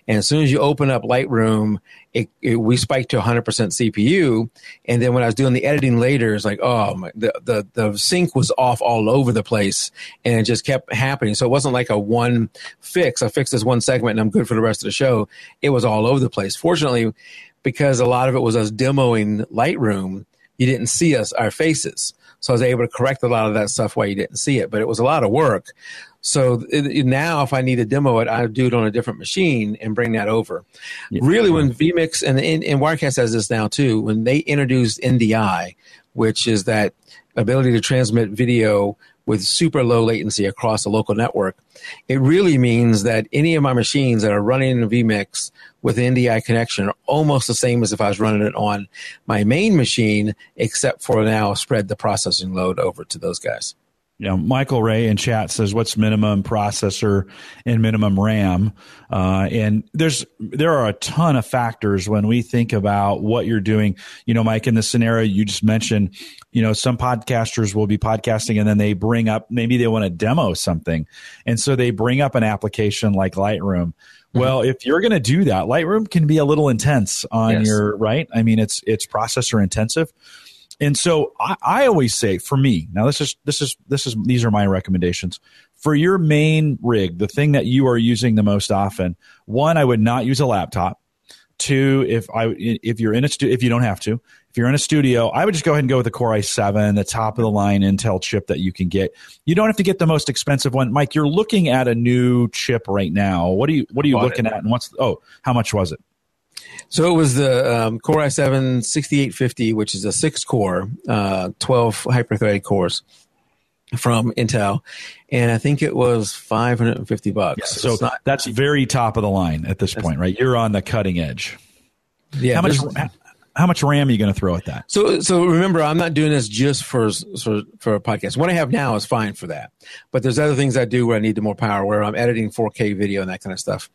and as soon as you open up Lightroom, it, it, we spiked to 100% CPU. And then when I was doing the editing later, it's like, oh, my, the, the, the sync was off all over the place and it just kept happening. So it wasn't like a one fix. I fixed this one segment and I'm good for the rest of the show. It was all over the place. Fortunately, because a lot of it was us demoing Lightroom, you didn't see us, our faces. So I was able to correct a lot of that stuff while you didn't see it, but it was a lot of work. So it, now, if I need to demo it, I do it on a different machine and bring that over. Yeah. Really, when vMix and, and, and Wirecast has this now too, when they introduced NDI, which is that ability to transmit video with super low latency across a local network, it really means that any of my machines that are running in vMix with the NDI connection are almost the same as if I was running it on my main machine, except for now spread the processing load over to those guys
you know, Michael Ray in chat says, "What's minimum processor and minimum RAM?" Uh, and there's there are a ton of factors when we think about what you're doing. You know, Mike, in the scenario you just mentioned, you know, some podcasters will be podcasting and then they bring up maybe they want to demo something, and so they bring up an application like Lightroom. Mm-hmm. Well, if you're going to do that, Lightroom can be a little intense on yes. your right. I mean, it's it's processor intensive. And so I, I always say for me, now this is this is this is these are my recommendations. For your main rig, the thing that you are using the most often, one, I would not use a laptop. Two, if I if you're in a stu- if you don't have to, if you're in a studio, I would just go ahead and go with the Core i7, the top of the line Intel chip that you can get. You don't have to get the most expensive one, Mike. You're looking at a new chip right now. What are you What are you looking at? And what's oh, how much was it?
So it was the um, Core i7 6850, which is a six core, uh, 12 hyperthreaded cores from Intel, and I think it was 550 bucks.
Yeah, so not, that's very top of the line at this point, right? You're on the cutting edge. Yeah. How much? How much RAM are you going to throw at that?
So, so remember, I'm not doing this just for for for a podcast. What I have now is fine for that, but there's other things I do where I need the more power, where I'm editing 4K video and that kind of stuff.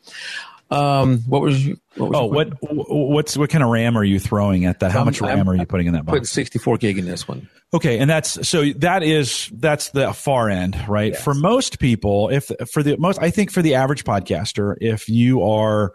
Um, what was you?
What was oh, what what's what kind of RAM are you throwing at that? How much RAM I'm, are you putting in that box?
Put 64 gig in this one.
Okay, and that's so that is that's the far end, right? Yes. For most people, if for the most, I think for the average podcaster, if you are,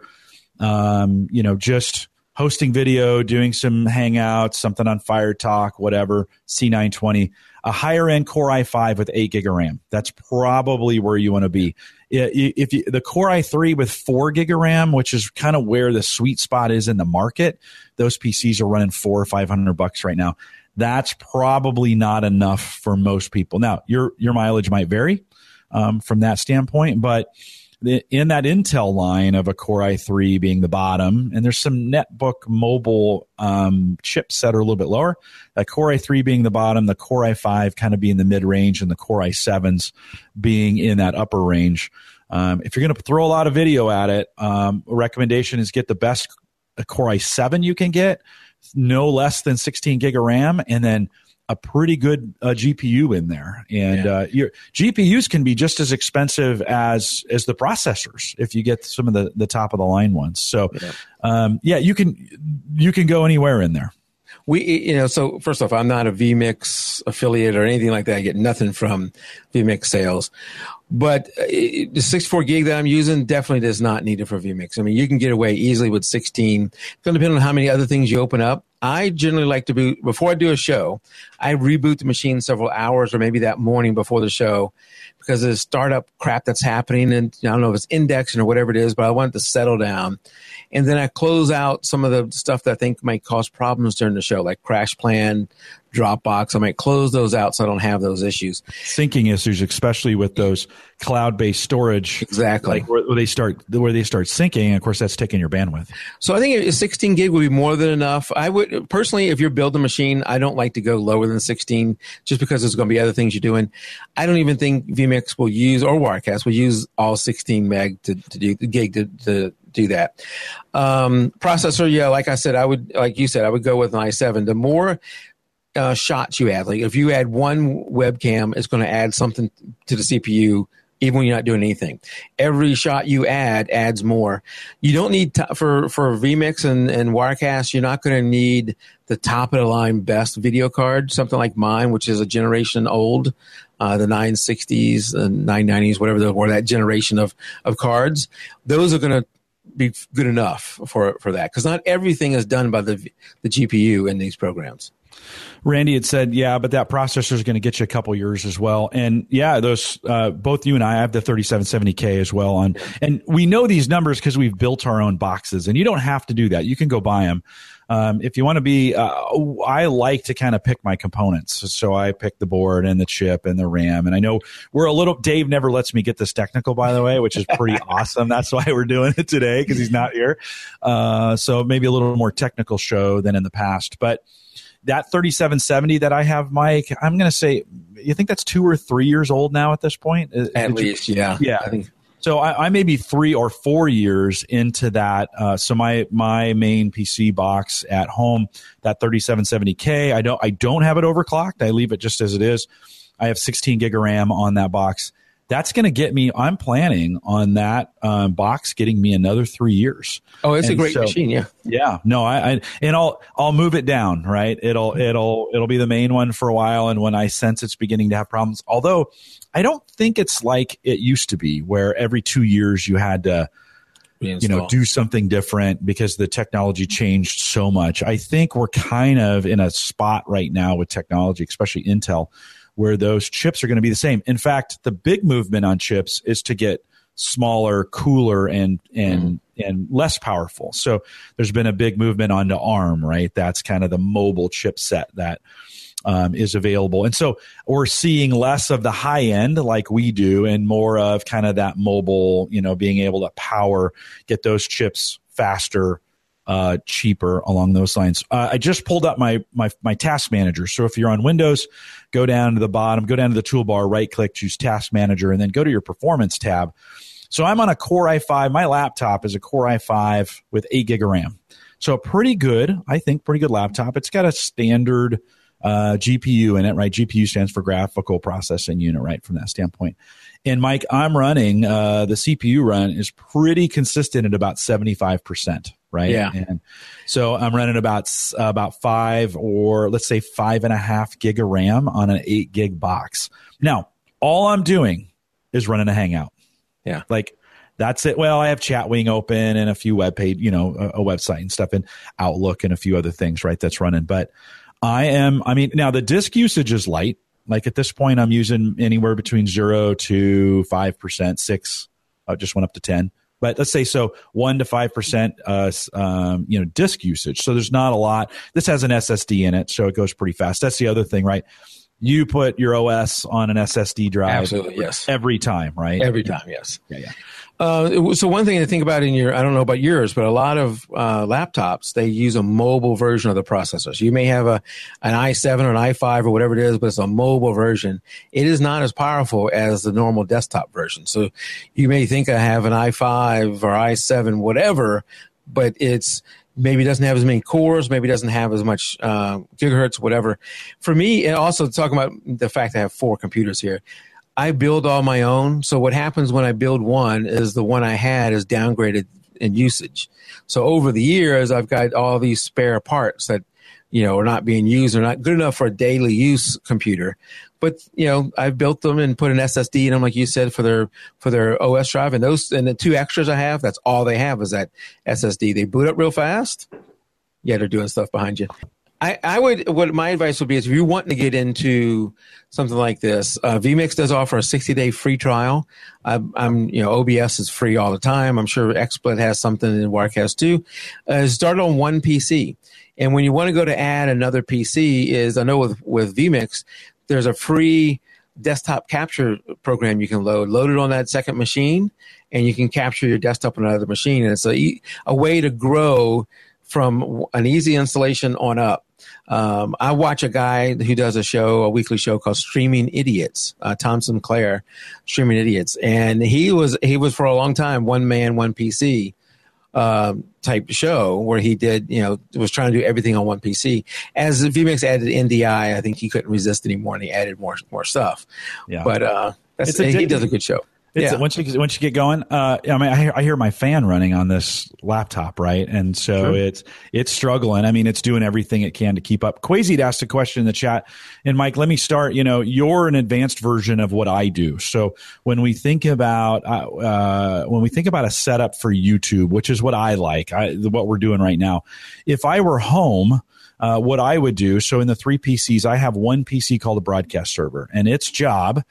um, you know, just hosting video, doing some hangouts, something on Fire Talk, whatever, C920, a higher end Core i5 with eight gig of RAM. That's probably where you want to be if you, the Core i3 with four gig of RAM, which is kind of where the sweet spot is in the market, those PCs are running four or five hundred bucks right now. That's probably not enough for most people. Now, your your mileage might vary um, from that standpoint, but in that Intel line of a Core i3 being the bottom, and there's some netbook mobile um, chips that are a little bit lower. That Core i3 being the bottom, the Core i5 kind of being the mid range, and the Core i7s being in that upper range. Um, if you're going to throw a lot of video at it, um, a recommendation is get the best Core i7 you can get, no less than 16 gig of RAM, and then a pretty good uh, GPU in there, and yeah. uh, your GPUs can be just as expensive as as the processors if you get some of the the top of the line ones. So, yeah. Um, yeah, you can you can go anywhere in there.
We, you know, so first off, I'm not a vMix affiliate or anything like that. I get nothing from vMix sales. But uh, the 64 gig that I'm using definitely does not need it for vMix. I mean, you can get away easily with 16. It's going to depend on how many other things you open up. I generally like to boot before I do a show. I reboot the machine several hours or maybe that morning before the show because of the startup crap that's happening. And I don't know if it's indexing or whatever it is, but I want it to settle down. And then I close out some of the stuff that I think might cause problems during the show, like CrashPlan, Dropbox. I might close those out so I don't have those issues.
Syncing issues, especially with those cloud-based storage,
exactly
like where, where, they start where they start syncing. And of course, that's taking your bandwidth.
So I think 16 gig would be more than enough. I would personally, if you're building a machine, I don't like to go lower than 16, just because there's going to be other things you're doing. I don't even think vMix will use or Wirecast will use all 16 meg to, to do gig to, to do that. Um, processor, yeah, like I said, I would, like you said, I would go with an i7. The more uh, shots you add. Like if you add one webcam, it's going to add something to the CPU even when you're not doing anything. Every shot you add adds more. You don't need for for vMix and, and Wirecast. You're not going to need the top of the line best video card, something like mine, which is a generation old, uh, the 960s, the 990s, whatever, the, or that generation of of cards. Those are going to be good enough for for that because not everything is done by the the GPU in these programs.
Randy had said, yeah, but that processor is going to get you a couple years as well. And yeah, those, uh, both you and I have the 3770K as well on, and we know these numbers because we've built our own boxes and you don't have to do that. You can go buy them. Um, if you want to be, uh, I like to kind of pick my components. So I pick the board and the chip and the RAM. And I know we're a little, Dave never lets me get this technical, by the way, which is pretty *laughs* awesome. That's why we're doing it today because he's not here. Uh, so maybe a little more technical show than in the past. But, that 3770 that I have, Mike, I'm going to say, you think that's two or three years old now at this point?
At Did least, you, yeah.
Yeah. I think. So I, I, may be three or four years into that. Uh, so my my main PC box at home, that 3770K, I don't I don't have it overclocked. I leave it just as it is. I have 16 gig of RAM on that box that's going to get me. I'm planning on that um, box getting me another three years.
Oh, it's and a great so, machine, yeah.
Yeah, no, I, I, and I'll I'll move it down, right? It'll it'll it'll be the main one for a while, and when I sense it's beginning to have problems, although I don't think it's like it used to be, where every two years you had to. Reinstall. You know, do something different because the technology changed so much. I think we're kind of in a spot right now with technology, especially Intel, where those chips are going to be the same. In fact, the big movement on chips is to get smaller, cooler, and and mm. and less powerful. So there's been a big movement onto ARM, right? That's kind of the mobile chipset that um, is available, and so we're seeing less of the high end like we do, and more of kind of that mobile, you know, being able to power, get those chips faster. Uh, cheaper along those lines. Uh, I just pulled up my, my my task manager. So if you're on Windows, go down to the bottom, go down to the toolbar, right click, choose task manager, and then go to your performance tab. So I'm on a Core i5. My laptop is a Core i5 with eight gig of RAM. So a pretty good, I think, pretty good laptop. It's got a standard uh, GPU in it, right? GPU stands for graphical processing unit, right? From that standpoint. And Mike, I'm running uh, the CPU run is pretty consistent at about 75 percent, right?
Yeah.
And so I'm running about about five or let's say five and a half gig of RAM on an eight gig box. Now, all I'm doing is running a Hangout.
Yeah.
Like that's it. Well, I have Chatwing open and a few web page, you know, a, a, website and stuff and Outlook and a few other things, right? That's running. But I am, I mean, now the disk usage is light. Like at this point, I'm using anywhere between zero to 5%, six, uh, just went up to 10. But let's say so one to five percent, uh, um, you know, disk usage. So there's not a lot. This has an SSD in it, so it goes pretty fast. That's the other thing, right? You put your OS on an SSD drive,
absolutely, yes,
every time, right?
Every time, yes.
Yeah, yeah.
Uh, so one thing to think about in your, I don't know about yours, but a lot of uh, laptops they use a mobile version of the processor. So you may have a an i7 or an i5 or whatever it is, but it's a mobile version. It is not as powerful as the normal desktop version. So you may think I have an i5 or i7, whatever, but it's maybe doesn't have as many cores, maybe doesn't have as much uh, gigahertz, whatever. For me, and also talking about the fact I have four computers here, I build all my own. So what happens when I build one is the one I had is downgraded in usage. So over the years, I've got all these spare parts that you know are not being used or not good enough for a daily use computer. But you know, I've built them and put an SSD in them, like you said, for their for their OS drive. And those and the two extras I have, that's all they have is that SSD. They boot up real fast. Yeah, they're doing stuff behind you. I, I would what my advice would be is if you want to get into something like this, uh, vMix does offer a 60 day free trial. I'm, I'm, you know OBS is free all the time. I'm sure XSplit has something and Wirecast too. Uh, start on one PC, and when you want to go to add another PC, is I know with with vMix there's a free desktop capture program you can load. Load it on that second machine, and you can capture your desktop on another machine. And it's a a way to grow from an easy installation on up. Um, I watch a guy who does a show, a weekly show called Streaming Idiots, uh, Tom Sinclair, Streaming Idiots, and he was he was for a long time one man, one PC um, type show where he did you know was trying to do everything on one PC. As vMix added NDI, I think he couldn't resist anymore, and he added more more stuff. Yeah, but uh, that's, he does a good show.
It's, yeah. Once you once you get going, uh, I mean, I hear, I hear, my fan running on this laptop, right? And so sure. it's it's struggling. I mean, it's doing everything it can to keep up. Quasi asked a question in the chat, and Mike, let me start. You know, you're an advanced version of what I do. So when we think about uh, uh, when we think about a setup for YouTube, which is what I like, I, what we're doing right now. If I were home. Uh, what I would do. So in the three PCs, I have one PC called a broadcast server, and its job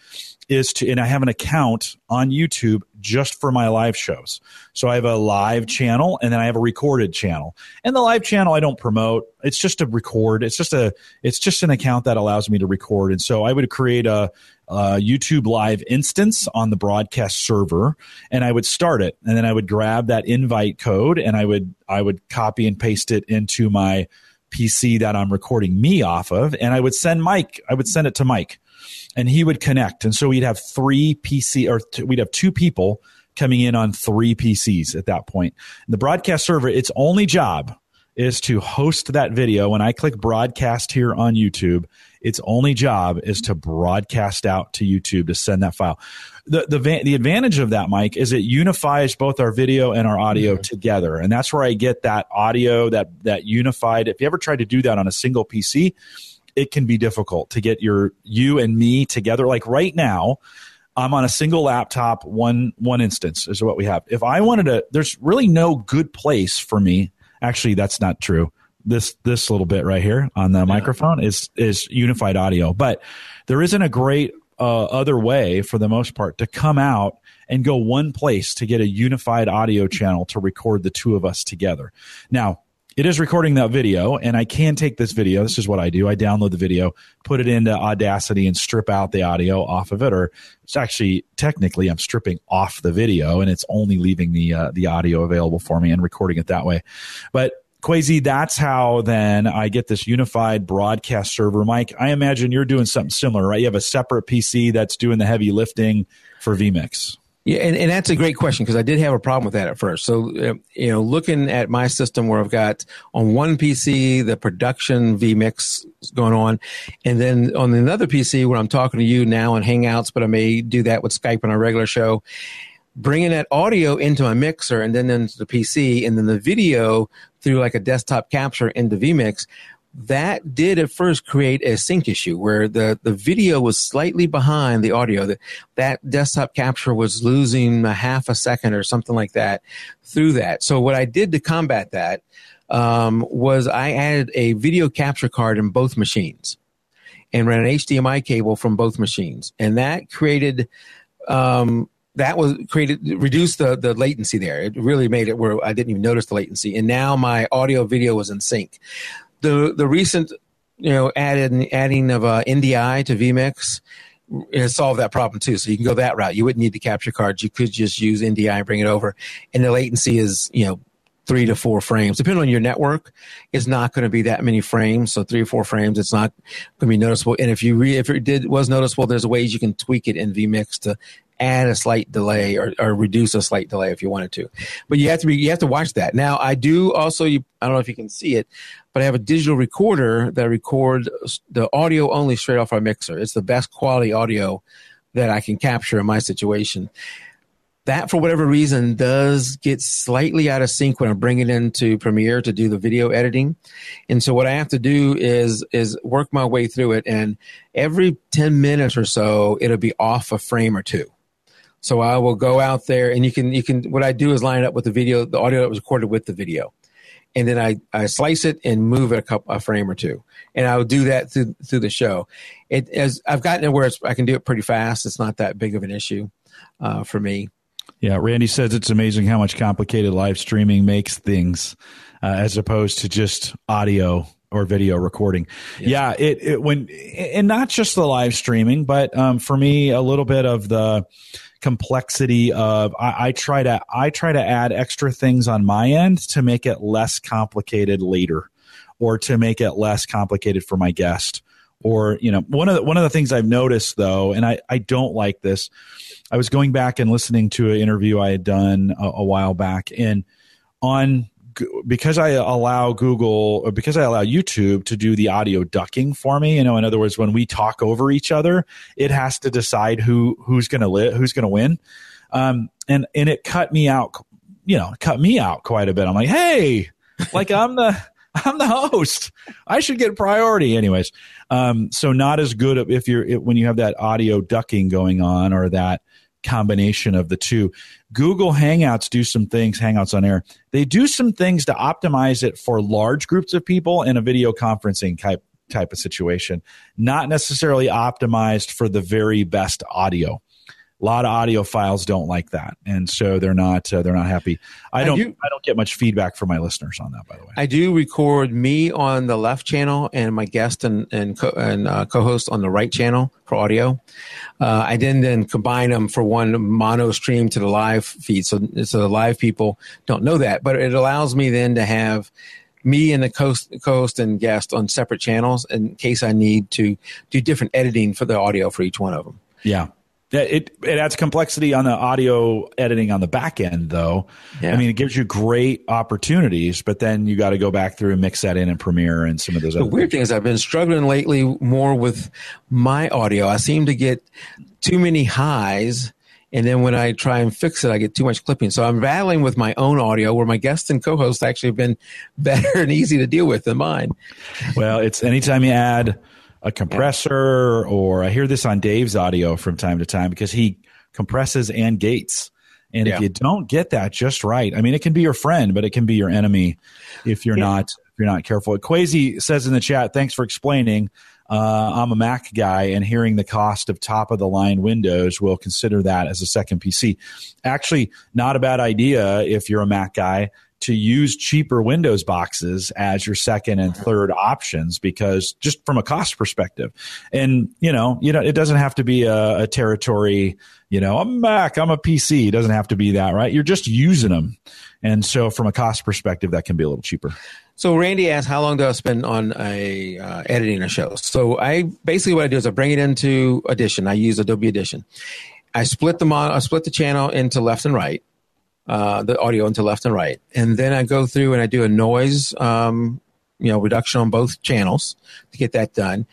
is to, and I have an account on YouTube just for my live shows. So I have a live channel and then I have a recorded channel. And the live channel I don't promote. It's just a record. It's just a, it's just an account that allows me to record. And so I would create a, YouTube live instance on the broadcast server and I would start it. And then I would grab that invite code and I would, I would copy and paste it into my PC that I'm recording me off of. And I would send Mike, I would send it to Mike and he would connect. And so we'd have three PC or t- we'd have two people coming in on three PCs at that point. And the broadcast server, its only job is to host that video. When I click broadcast here on YouTube, its only job is to broadcast out to YouTube to send that file. The, the, the advantage of that, Mike, is it unifies both our video and our audio mm-hmm. together. And that's where I get that audio, that, that unified. If you ever tried to do that on a single PC, it can be difficult to get your you and me together. Like right now, I'm on a single laptop, one one instance is what we have. If I wanted to, there's really no good place for me. Actually, that's not true. This this little bit right here on the yeah. microphone is is unified audio, but there isn't a great uh, other way for the most part to come out and go one place to get a unified audio channel to record the two of us together. Now, it is recording that video and I can take this video. This is what I do. I download the video, put it into Audacity and strip out the audio off of it. Or it's actually technically I'm stripping off the video and it's only leaving the, uh, the audio available for me and recording it that way. But Quasi, that's how then I get this unified broadcast server. Mike, I imagine you're doing something similar, right? You have a separate PC that's doing the heavy lifting for vMix.
Yeah, and, and that's a great question because I did have a problem with that at first. So, uh, you know, looking at my system where I've got on one PC the production vMix going on, and then on another PC where I'm talking to you now in Hangouts, but I may do that with Skype on a regular show, bringing that audio into my mixer and then into the PC, and then the video through like a desktop capture into vMix that did at first create a sync issue where the, the video was slightly behind the audio. That that desktop capture was losing a half a second or something like that through that. So what I did to combat that um, was I added a video capture card in both machines and ran an HDMI cable from both machines, and that created. Um, that was created reduced the, the latency there. It really made it where I didn't even notice the latency. And now my audio video was in sync the the recent you know added adding of uh, NDI to vMix has solved that problem too. So you can go that route. You wouldn't need the capture cards. You could just use NDI and bring it over, and the latency is you know three to four frames. Depending on your network, it's not going to be that many frames. So three or four frames, it's not going to be noticeable. And if you re, if it did was noticeable, there's ways you can tweak it in vMix to add a slight delay or, or reduce a slight delay if you wanted to. But you have to be you have to watch that. Now I do also you, I don't know if you can see it, but I have a digital recorder that records the audio only straight off our mixer. It's the best quality audio that I can capture in my situation. That, for whatever reason, does get slightly out of sync when I bring it into Premiere to do the video editing. And so what I have to do is is work my way through it and every 10 minutes or so it'll be off a frame or two. So I will go out there and you can you can what I do is line it up with the video, the audio that was recorded with the video. And then I, I slice it and move it a couple a frame or two. And I will do that through through the show. It as I've gotten it where I can do it pretty fast. It's not that big of an issue uh, for me.
Yeah, Randy says it's amazing how much complicated live streaming makes things uh, as opposed to just audio or video recording. Yes. Yeah, it, it when and not just the live streaming, but um, for me a little bit of the complexity of I, I try to I try to add extra things on my end to make it less complicated later, or to make it less complicated for my guest. Or you know one of the, one of the things I've noticed though, and I I don't like this. I was going back and listening to an interview I had done a, a while back, and on because I allow Google or because I allow YouTube to do the audio ducking for me, you know, in other words, when we talk over each other, it has to decide who who's going to who's going to win. Um, and and it cut me out, you know, cut me out quite a bit. I'm like, hey, like I'm the *laughs* I'm the host. I should get priority, anyways. Um, so not as good if you're when you have that audio ducking going on or that combination of the two. Google Hangouts do some things, Hangouts on Air, they do some things to optimize it for large groups of people in a video conferencing type type of situation, not necessarily optimized for the very best audio. A lot of audiophiles don't like that, and so they're not uh, they're not happy. I don't I, do, I don't get much feedback from my listeners on that. By the way,
I do record me on the left channel and my guest and and co- and uh, co-host on the right channel for audio. Uh, I then then combine them for one mono stream to the live feed, so so the live people don't know that, but it allows me then to have me and the co-host and guest on separate channels in case I need to do different editing for the audio for each one of them.
Yeah. It it adds complexity on the audio editing on the back end, though. Yeah. I mean, it gives you great opportunities, but then you got to go back through and mix that in in Premiere and some of those.
The weird thing is, I've been struggling lately more with my audio. I seem to get too many highs, and then when I try and fix it, I get too much clipping. So I'm battling with my own audio, where my guests and co-hosts actually have been *laughs* better and easy to deal with than mine.
Well, it's anytime you add a compressor, yeah. or I hear this on Dave's audio from time to time because he compresses and gates. And yeah. if you don't get that just right, I mean, it can be your friend, but it can be your enemy if you're yeah. not if you're not careful. Quasi says in the chat, "Thanks for explaining. Uh, I'm a Mac guy, and hearing the cost of top of the line Windows will consider that as a second PC. Actually, not a bad idea if you're a Mac guy to use cheaper Windows boxes as your second and third options because just from a cost perspective. And, you know, you know, it doesn't have to be a, a territory, you know, I'm Mac, I'm a PC. It doesn't have to be that, right? You're just using them. And so from a cost perspective, that can be a little cheaper.
So Randy asked, "How long do I spend on a uh, editing a show?" So I basically what I do is I bring it into Audition. I use Adobe Audition. I split them on. I split the channel into left and right, uh, the audio into left and right, and then I go through and I do a noise, um, you know, reduction on both channels to get that done,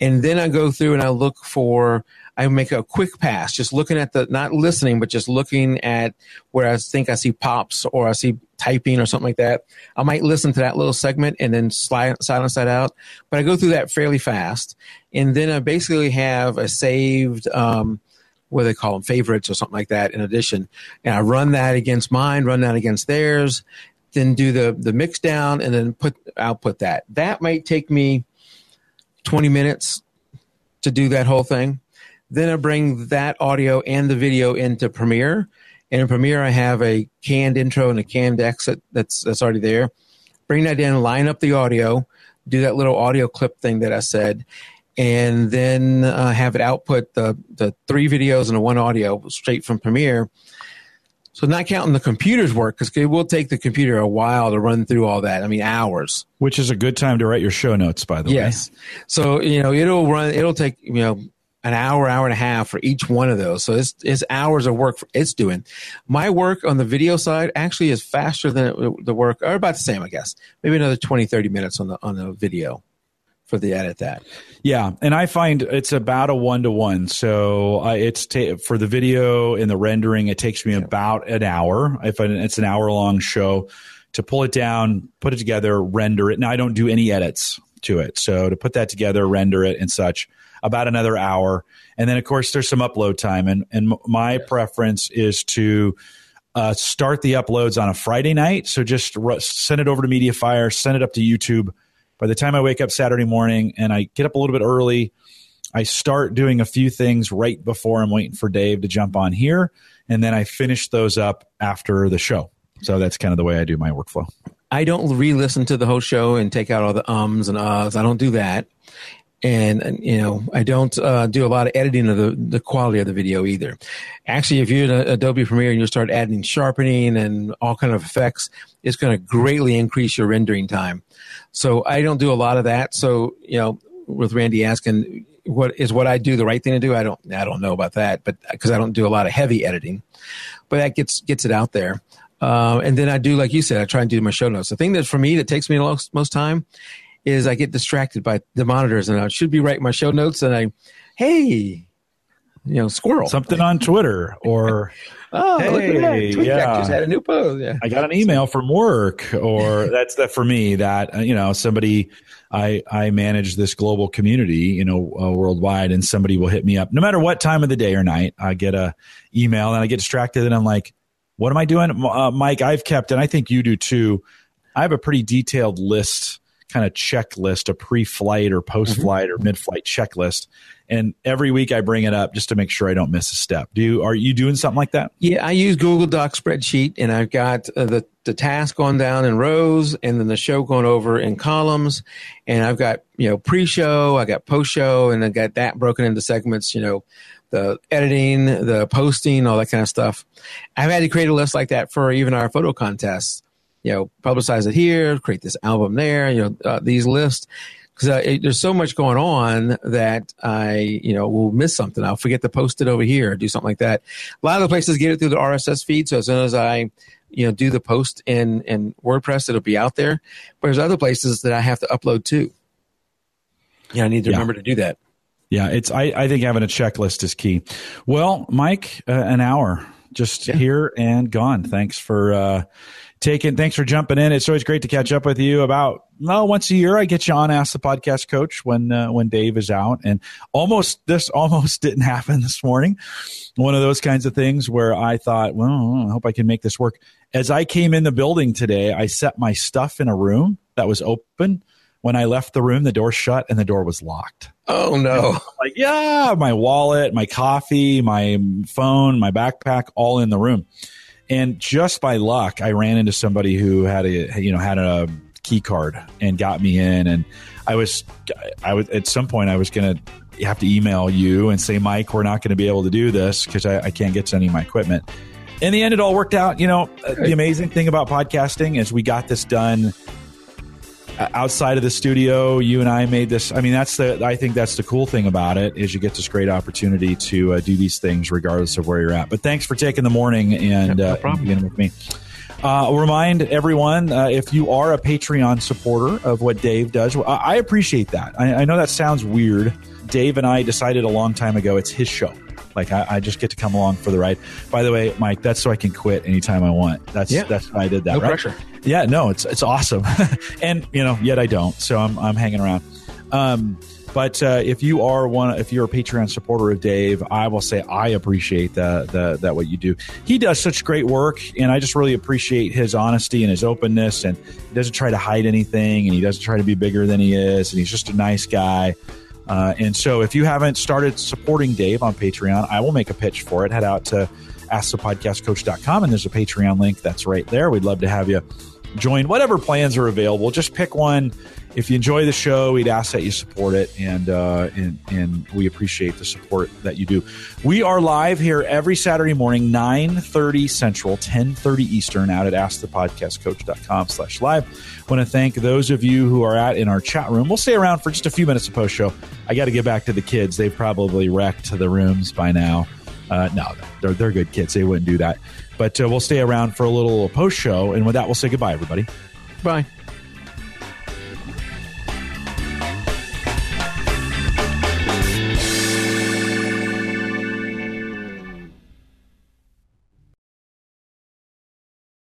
and then I go through and I look for I make a quick pass, just looking at the, not listening, but just looking at where I think I see pops or I see typing or something like that. I might listen to that little segment and then slide, silence that out. But I go through that fairly fast. And then I basically have a saved, um, what they call them, favorites or something like that in Audition. And I run that against mine, run that against theirs, then do the, the mix down and then put output that. That might take me 20 minutes to do that whole thing. Then I bring that audio and the video into Premiere. And in Premiere, I have a canned intro and a canned exit that's that's already there. Bring that in, line up the audio, do that little audio clip thing that I said, and then uh, have it output the the three videos and the one audio straight from Premiere. So not counting the computer's work because it will take the computer a while to run through all that. I mean, hours.
Which is a good time to write your show notes, by the
yes. way. Yes. So you know it'll run. It'll take you know an hour, hour and a half for each one of those. So it's, it's hours of work it's doing. My work on the video side actually is faster than it, the work, or about the same, I guess. Maybe another 20, 30 minutes on the, on the video for the edit that.
Yeah, and I find it's about a one to one. So uh, it's ta- for the video and the rendering, it takes me yeah. about an hour. If it's an hour long show, to pull it down, put it together, render it. Now I don't do any edits to it, so to put that together, render it, and such about another hour. And then, of course, there's some upload time. And, and my preference is to uh, start the uploads on a Friday night. So just send it over to Mediafire, send it up to YouTube. By the time I wake up Saturday morning and I get up a little bit early, I start doing a few things right before I'm waiting for Dave to jump on here. And then I finish those up after the show. So that's kind of the way I do my workflow.
I don't re-listen to the whole show and take out all the ums and uhs. I don't do that and you know I don't uh, do a lot of editing of the, the quality of the video either. Actually, if you're in Adobe Premiere and you start adding sharpening and all kind of effects, it's going to greatly increase your rendering time. So I don't do a lot of that. So you know, with Randy asking what is what I do the right thing to do, I don't I don't know about that, but because I don't do a lot of heavy editing, but that gets gets it out there. Uh, and then I do, like you said, I try and do my show notes. The thing that for me that takes me most, most time is I get distracted by the monitors and I should be writing my show notes and I, hey, you know, squirrel.
Something on Twitter or *laughs*
oh, hey, look at that. yeah. just had a new post. Yeah.
I got an email from work or *laughs* that's that for me that, uh, you know, somebody, I, I manage this global community, you know, uh, worldwide and somebody will hit me up no matter what time of the day or night. I get a email and I get distracted and I'm like, what am I doing? Uh, Mike, I've kept, and I think you do too. I have a pretty detailed list kind of checklist, a pre-flight or post-flight mm-hmm. or mid-flight checklist. And every week I bring it up just to make sure I don't miss a step. Do you, are you doing something like that?
Yeah, I use Google Doc spreadsheet and I've got uh, the, the task going down in rows and then the show going over in columns. And I've got, you know, pre-show, I got post-show and I got that broken into segments, you know, the editing, the posting, all that kind of stuff. I've had to create a list like that for even our photo contests you know, publicize it here, create this album there, you know, uh, these lists. Because uh, there's so much going on that I, you know, will miss something. I'll forget to post it over here, or do something like that. A lot of the places get it through the RSS feed. So as soon as I, you know, do the post in, in WordPress, it'll be out there. But there's other places that I have to upload to. Yeah, I need to yeah. remember to do that.
Yeah, it's. I, I think having a checklist is key. Well, Mike, uh, an hour just yeah. here and gone. Thanks for uh, taking. Thanks for jumping in. It's always great to catch up with you. About well, once a year, I get you on Ask the Podcast Coach when uh, when Dave is out, and almost this almost *laughs* didn't happen this morning. One of those kinds of things where I thought, well, I hope I can make this work. As I came in the building today, I set my stuff in a room that was open. When I left the room, the door shut and the door was locked.
Oh no!
Like yeah, my wallet, my coffee, my phone, my backpack, all in the room And just by luck, I ran into somebody who had a you know had a key card and got me in. And I was I was at some point I was going to have to email you and say, Mike, we're not going to be able to do this because I, I can't get to any of my equipment. In the end, it all worked out. You know, the amazing thing about podcasting is we got this done outside of the studio you and i made this i mean that's the i think that's the cool thing about it is you get this great opportunity to uh, do these things regardless of where you're at. But thanks for taking the morning and,
no
uh, beginning with me. Uh, remind everyone uh, if you are a patreon supporter of what dave does well, i appreciate that. I, I know that sounds weird. Dave and i decided a long time ago it's his show like I, I, just get to come along for the ride. By the way, Mike, that's so I can quit anytime I want. That's yeah. that's why I did that.
No
right?
pressure.
Yeah, no, it's it's awesome, *laughs* and you know, yet I don't. So I'm I'm hanging around. Um, but uh, if you are one, if you're a Patreon supporter of Dave, I will say I appreciate that that that what you do. He does such great work, and I just really appreciate his honesty and his openness. And he doesn't try to hide anything, and he doesn't try to be bigger than he is, and he's just a nice guy. Uh, and so, if you haven't started supporting Dave on Patreon, I will make a pitch for it. Head out to askthepodcastcoach.com, and there's a Patreon link that's right there. We'd love to have you join whatever plans are available. Just pick one. If you enjoy the show, we'd ask that you support it, and uh, and and we appreciate the support that you do. We are live here every Saturday morning, nine thirty Central, ten thirty Eastern, out at AskThePodcastCoach.com slash live. Want to thank those of you who are at in our chat room. We'll stay around for just a few minutes of post show. I got to get back to the kids. They've probably wrecked the rooms by now. Uh, no, they're they're good kids. They wouldn't do that. But uh, we'll stay around for a little post show, and with that, we'll say goodbye, everybody.
Bye.